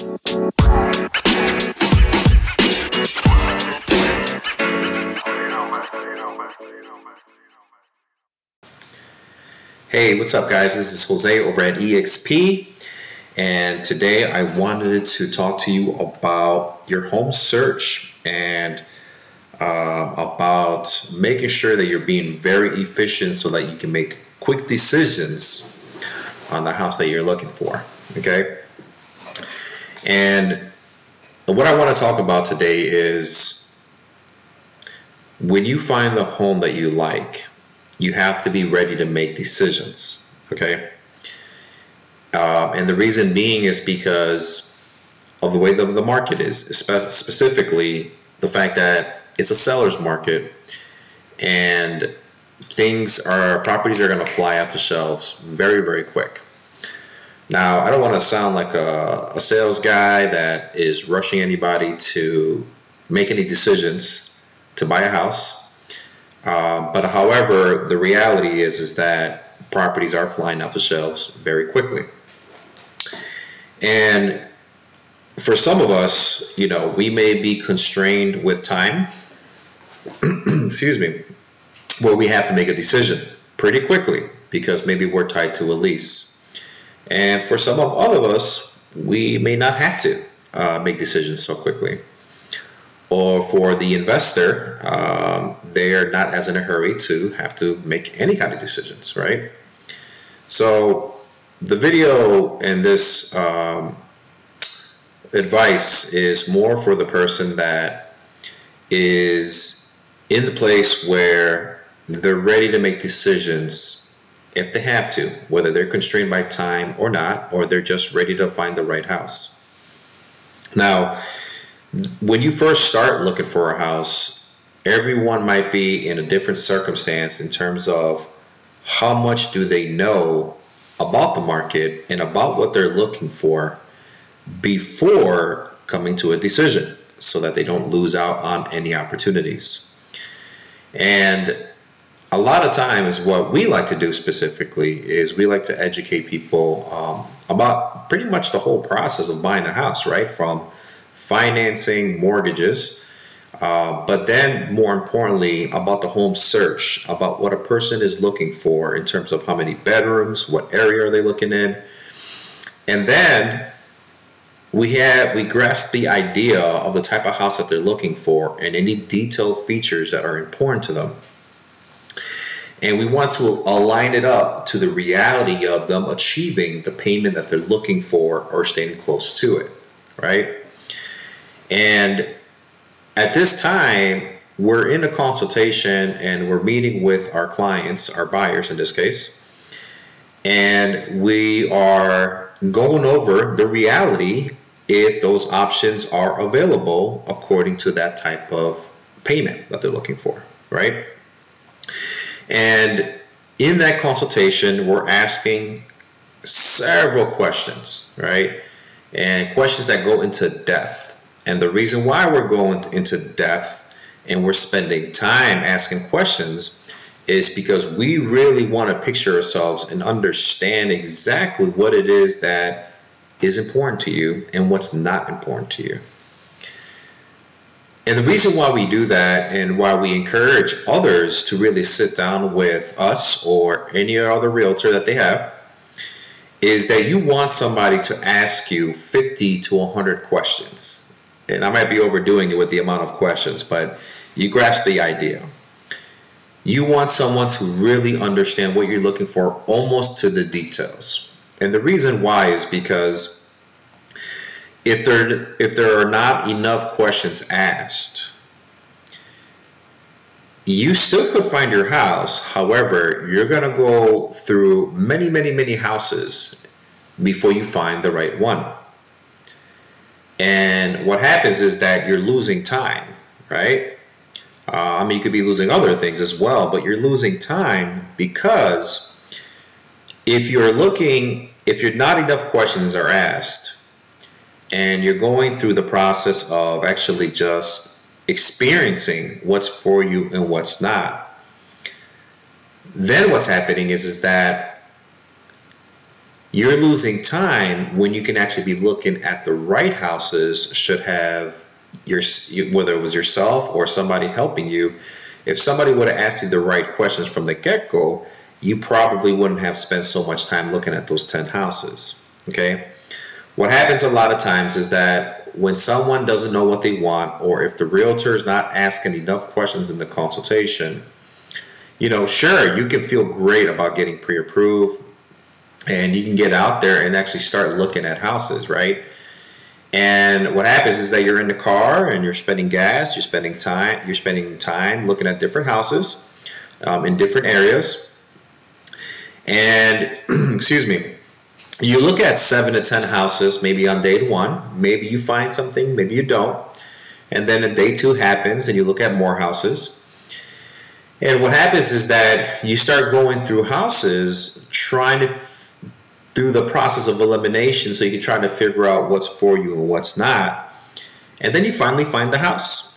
Hey, what's up, guys? This is Jose over at EXP, and today I wanted to talk to you about your home search and uh, about making sure that you're being very efficient so that you can make quick decisions on the house that you're looking for. Okay, and what I want to talk about today is when you find the home that you like you have to be ready to make decisions. Okay. Uh, and the reason being is because of the way the, the market is, spe- specifically the fact that it's a seller's market and things are, properties are going to fly off the shelves very, very quick. Now, I don't want to sound like a, a sales guy that is rushing anybody to make any decisions to buy a house uh, but however, the reality is is that properties are flying off the shelves very quickly. And for some of us, you know, we may be constrained with time. excuse me, where we have to make a decision pretty quickly because maybe we're tied to a lease. And for some of other of us, we may not have to uh, make decisions so quickly or for the investor, um, they are not as in a hurry to have to make any kind of decisions, right? So the video and this um, advice is more for the person that is in the place where they're ready to make decisions if they have to, whether they're constrained by time or not, or they're just ready to find the right house. Now, when you first start looking for a house, everyone might be in a different circumstance in terms of how much do they know about the market and about what they're looking for before coming to a decision so that they don't lose out on any opportunities. And a lot of times what we like to do specifically is we like to educate people um, about pretty much the whole process of buying a house, right? From financing, mortgages, uh, but then more importantly about the home search, about what a person is looking for in terms of how many bedrooms, what area are they looking in, and then we have we grasp the idea of the type of house that they're looking for and any detailed features that are important to them. And we want to align it up to the reality of them achieving the payment that they're looking for or staying close to it, right? And at this time, we're in a consultation and we're meeting with our clients, our buyers in this case, and we are going over the reality if those options are available according to that type of payment that they're looking for, right? And in that consultation, we're asking several questions, right? And questions that go into depth and the reason why we're going into depth and we're spending time asking questions is because we really want to picture ourselves and understand exactly what it is that is important to you and what's not important to you. And the reason why we do that and why we encourage others to really sit down with us or any other realtor that they have is that you want somebody to ask you 50 to 100 questions and I might be overdoing it with the amount of questions, but you grasp the idea. You want someone to really understand what you're looking for almost to the details. And the reason why is because if there if there are not enough questions asked, you still could find your house. However, you're going to go through many, many, many houses before you find the right one. And what happens is that you're losing time, right? Uh, I mean, you could be losing other things as well, but you're losing time because if you're looking, if you're not enough questions are asked, and you're going through the process of actually just experiencing what's for you and what's not, then what's happening is is that you're losing time when you can actually be looking at the right houses should have your whether it was yourself or somebody helping you. If somebody would have asked you the right questions from the get-go you probably wouldn't have spent so much time looking at those 10 houses okay what happens a lot of times is that when someone doesn't know what they want or if the realtor is not asking enough questions in the consultation you know sure you can feel great about getting pre-approved and you can get out there and actually start looking at houses, right? And what happens is that you're in the car and you're spending gas, you're spending time, you're spending time looking at different houses um, in different areas. And excuse me, you look at seven to ten houses, maybe on day one. Maybe you find something, maybe you don't. And then a day two happens, and you look at more houses. And what happens is that you start going through houses trying to through the process of elimination so you can try to figure out what's for you and what's not. And then you finally find the house.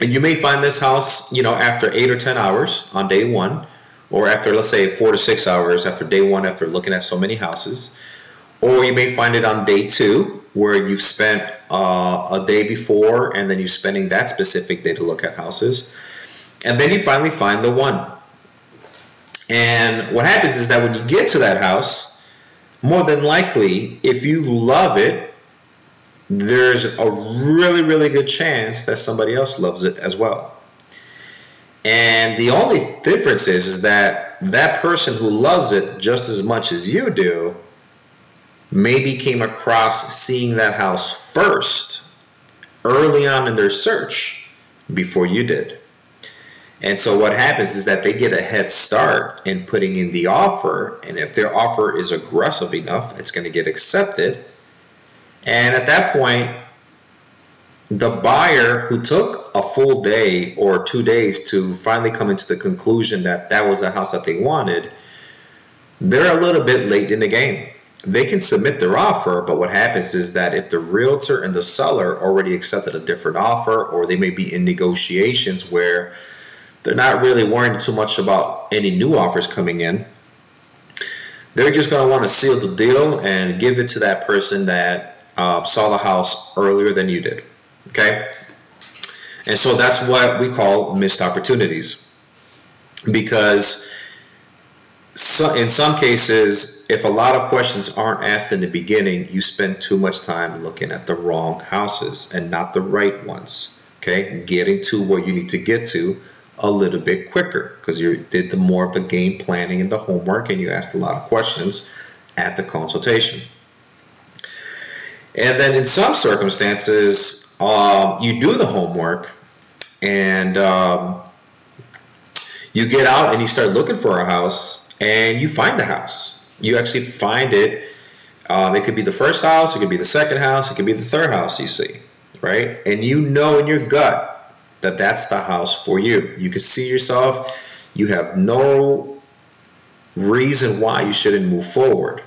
And you may find this house, you know, after eight or 10 hours on day one, or after, let's say, four to six hours after day one, after looking at so many houses. Or you may find it on day two, where you've spent uh, a day before and then you're spending that specific day to look at houses. And then you finally find the one. And what happens is that when you get to that house, more than likely, if you love it, there's a really, really good chance that somebody else loves it as well. And the only difference is, is that that person who loves it just as much as you do maybe came across seeing that house first early on in their search before you did. And so what happens is that they get a head start in putting in the offer. And if their offer is aggressive enough, it's going to get accepted. And at that point, the buyer who took a full day or two days to finally come into the conclusion that that was the house that they wanted, they're a little bit late in the game. They can submit their offer, but what happens is that if the realtor and the seller already accepted a different offer, or they may be in negotiations where they're not really worrying too much about any new offers coming in. They're just going to want to seal the deal and give it to that person that uh, saw the house earlier than you did. Okay? And so that's what we call missed opportunities. Because so in some cases, if a lot of questions aren't asked in the beginning, you spend too much time looking at the wrong houses and not the right ones. Okay? Getting to where you need to get to a little bit quicker because you did the more of the game planning and the homework and you asked a lot of questions at the consultation. And then in some circumstances, um, you do the homework and um, you get out and you start looking for a house and you find the house. You actually find it. Um, it could be the first house, it could be the second house, it could be the third house you see, right? And you know in your gut that that's the house for you. You can see yourself. You have no reason why you shouldn't move forward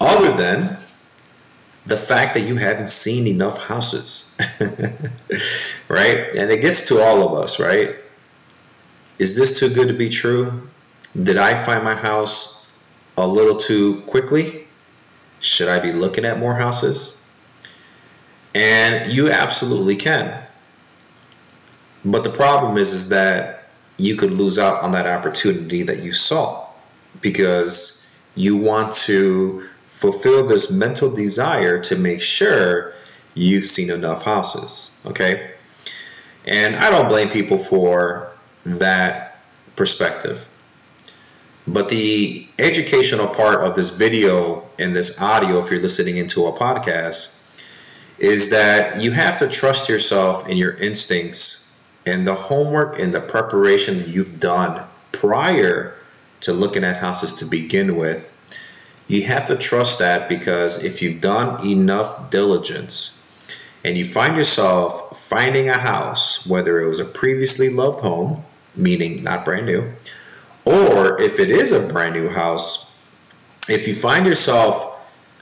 other than the fact that you haven't seen enough houses. right? And it gets to all of us, right? Is this too good to be true? Did I find my house a little too quickly? Should I be looking at more houses? And you absolutely can. But the problem is, is that you could lose out on that opportunity that you saw because you want to fulfill this mental desire to make sure you've seen enough houses. Okay. And I don't blame people for that perspective. But the educational part of this video and this audio, if you're listening into a podcast, is that you have to trust yourself and your instincts and the homework and the preparation you've done prior to looking at houses to begin with, you have to trust that because if you've done enough diligence and you find yourself finding a house, whether it was a previously loved home, meaning not brand new, or if it is a brand new house, if you find yourself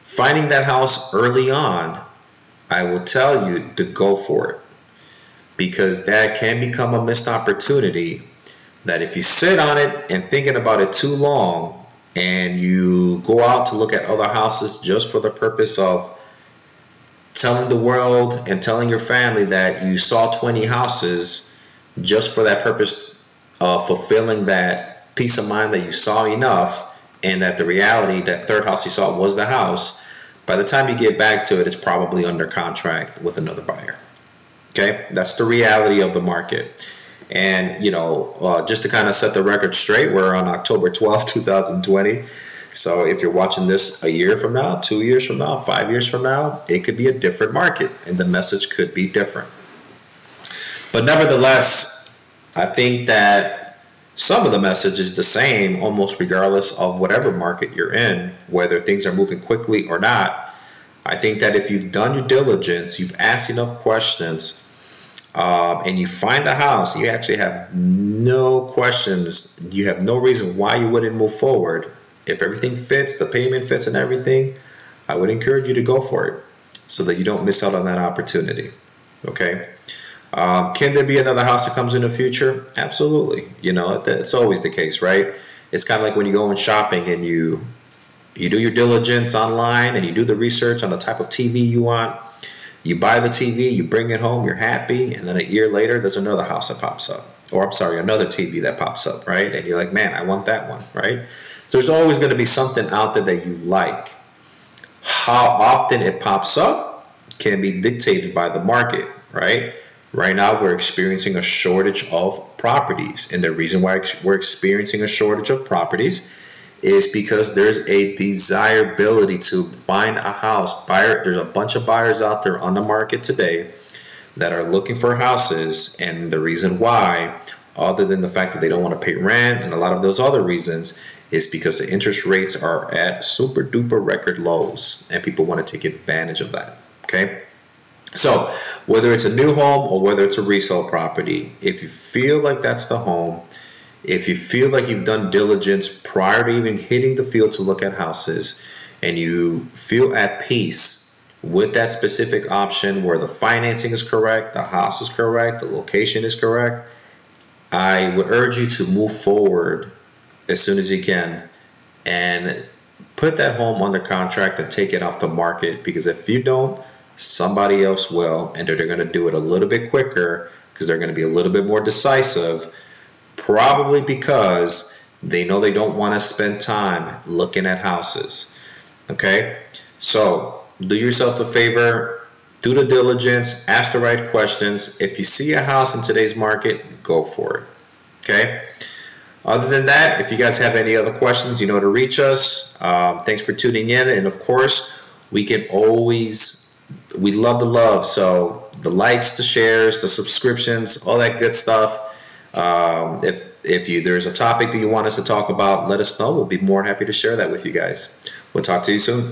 finding that house early on, I will tell you to go for it because that can become a missed opportunity that if you sit on it and thinking about it too long and you go out to look at other houses just for the purpose of telling the world and telling your family that you saw 20 houses just for that purpose of fulfilling that peace of mind that you saw enough and that the reality that third house you saw was the house by the time you get back to it it's probably under contract with another buyer. Okay? That's the reality of the market and you know uh, just to kind of set the record straight we're on october 12th, 2020 so if you're watching this a year from now two years from now five years from now it could be a different market and the message could be different but nevertheless I think that some of the message is the same almost regardless of whatever market you're in, whether things are moving quickly or not. I think that if you've done your diligence, you've asked enough questions, uh, and you find the house, you actually have no questions, you have no reason why you wouldn't move forward. If everything fits, the payment fits, and everything, I would encourage you to go for it so that you don't miss out on that opportunity. Okay. Um, can there be another house that comes in the future? Absolutely. You know, it's always the case, right? It's kind of like when you go in shopping and you you do your diligence online and you do the research on the type of TV you want. You buy the TV, you bring it home, you're happy, and then a year later, there's another house that pops up, or I'm sorry, another TV that pops up, right? And you're like, man, I want that one, right? So there's always going to be something out there that you like. How often it pops up can be dictated by the market, right? Right now, we're experiencing a shortage of properties. And the reason why we're experiencing a shortage of properties is because there's a desirability to find a house. Buyer, there's a bunch of buyers out there on the market today that are looking for houses. And the reason why, other than the fact that they don't want to pay rent and a lot of those other reasons, is because the interest rates are at super duper record lows and people want to take advantage of that. Okay. So, whether it's a new home or whether it's a resale property, if you feel like that's the home, if you feel like you've done diligence prior to even hitting the field to look at houses, and you feel at peace with that specific option where the financing is correct, the house is correct, the location is correct, I would urge you to move forward as soon as you can and put that home under contract and take it off the market because if you don't, somebody else will, and they're going to do it a little bit quicker because they're going to be a little bit more decisive, probably because they know they don't want to spend time looking at houses. Okay? So, do yourself a favor, do the diligence, ask the right questions. If you see a house in today's market, go for it. Okay? Other than that, if you guys have any other questions, you know to reach us. Um, thanks for tuning in. And of course, we can always we love the love. So the likes, the shares, the subscriptions, all that good stuff. Um, if if you there's a topic that you want us to talk about, let us know. We'll be more happy to share that with you guys. We'll talk to you soon.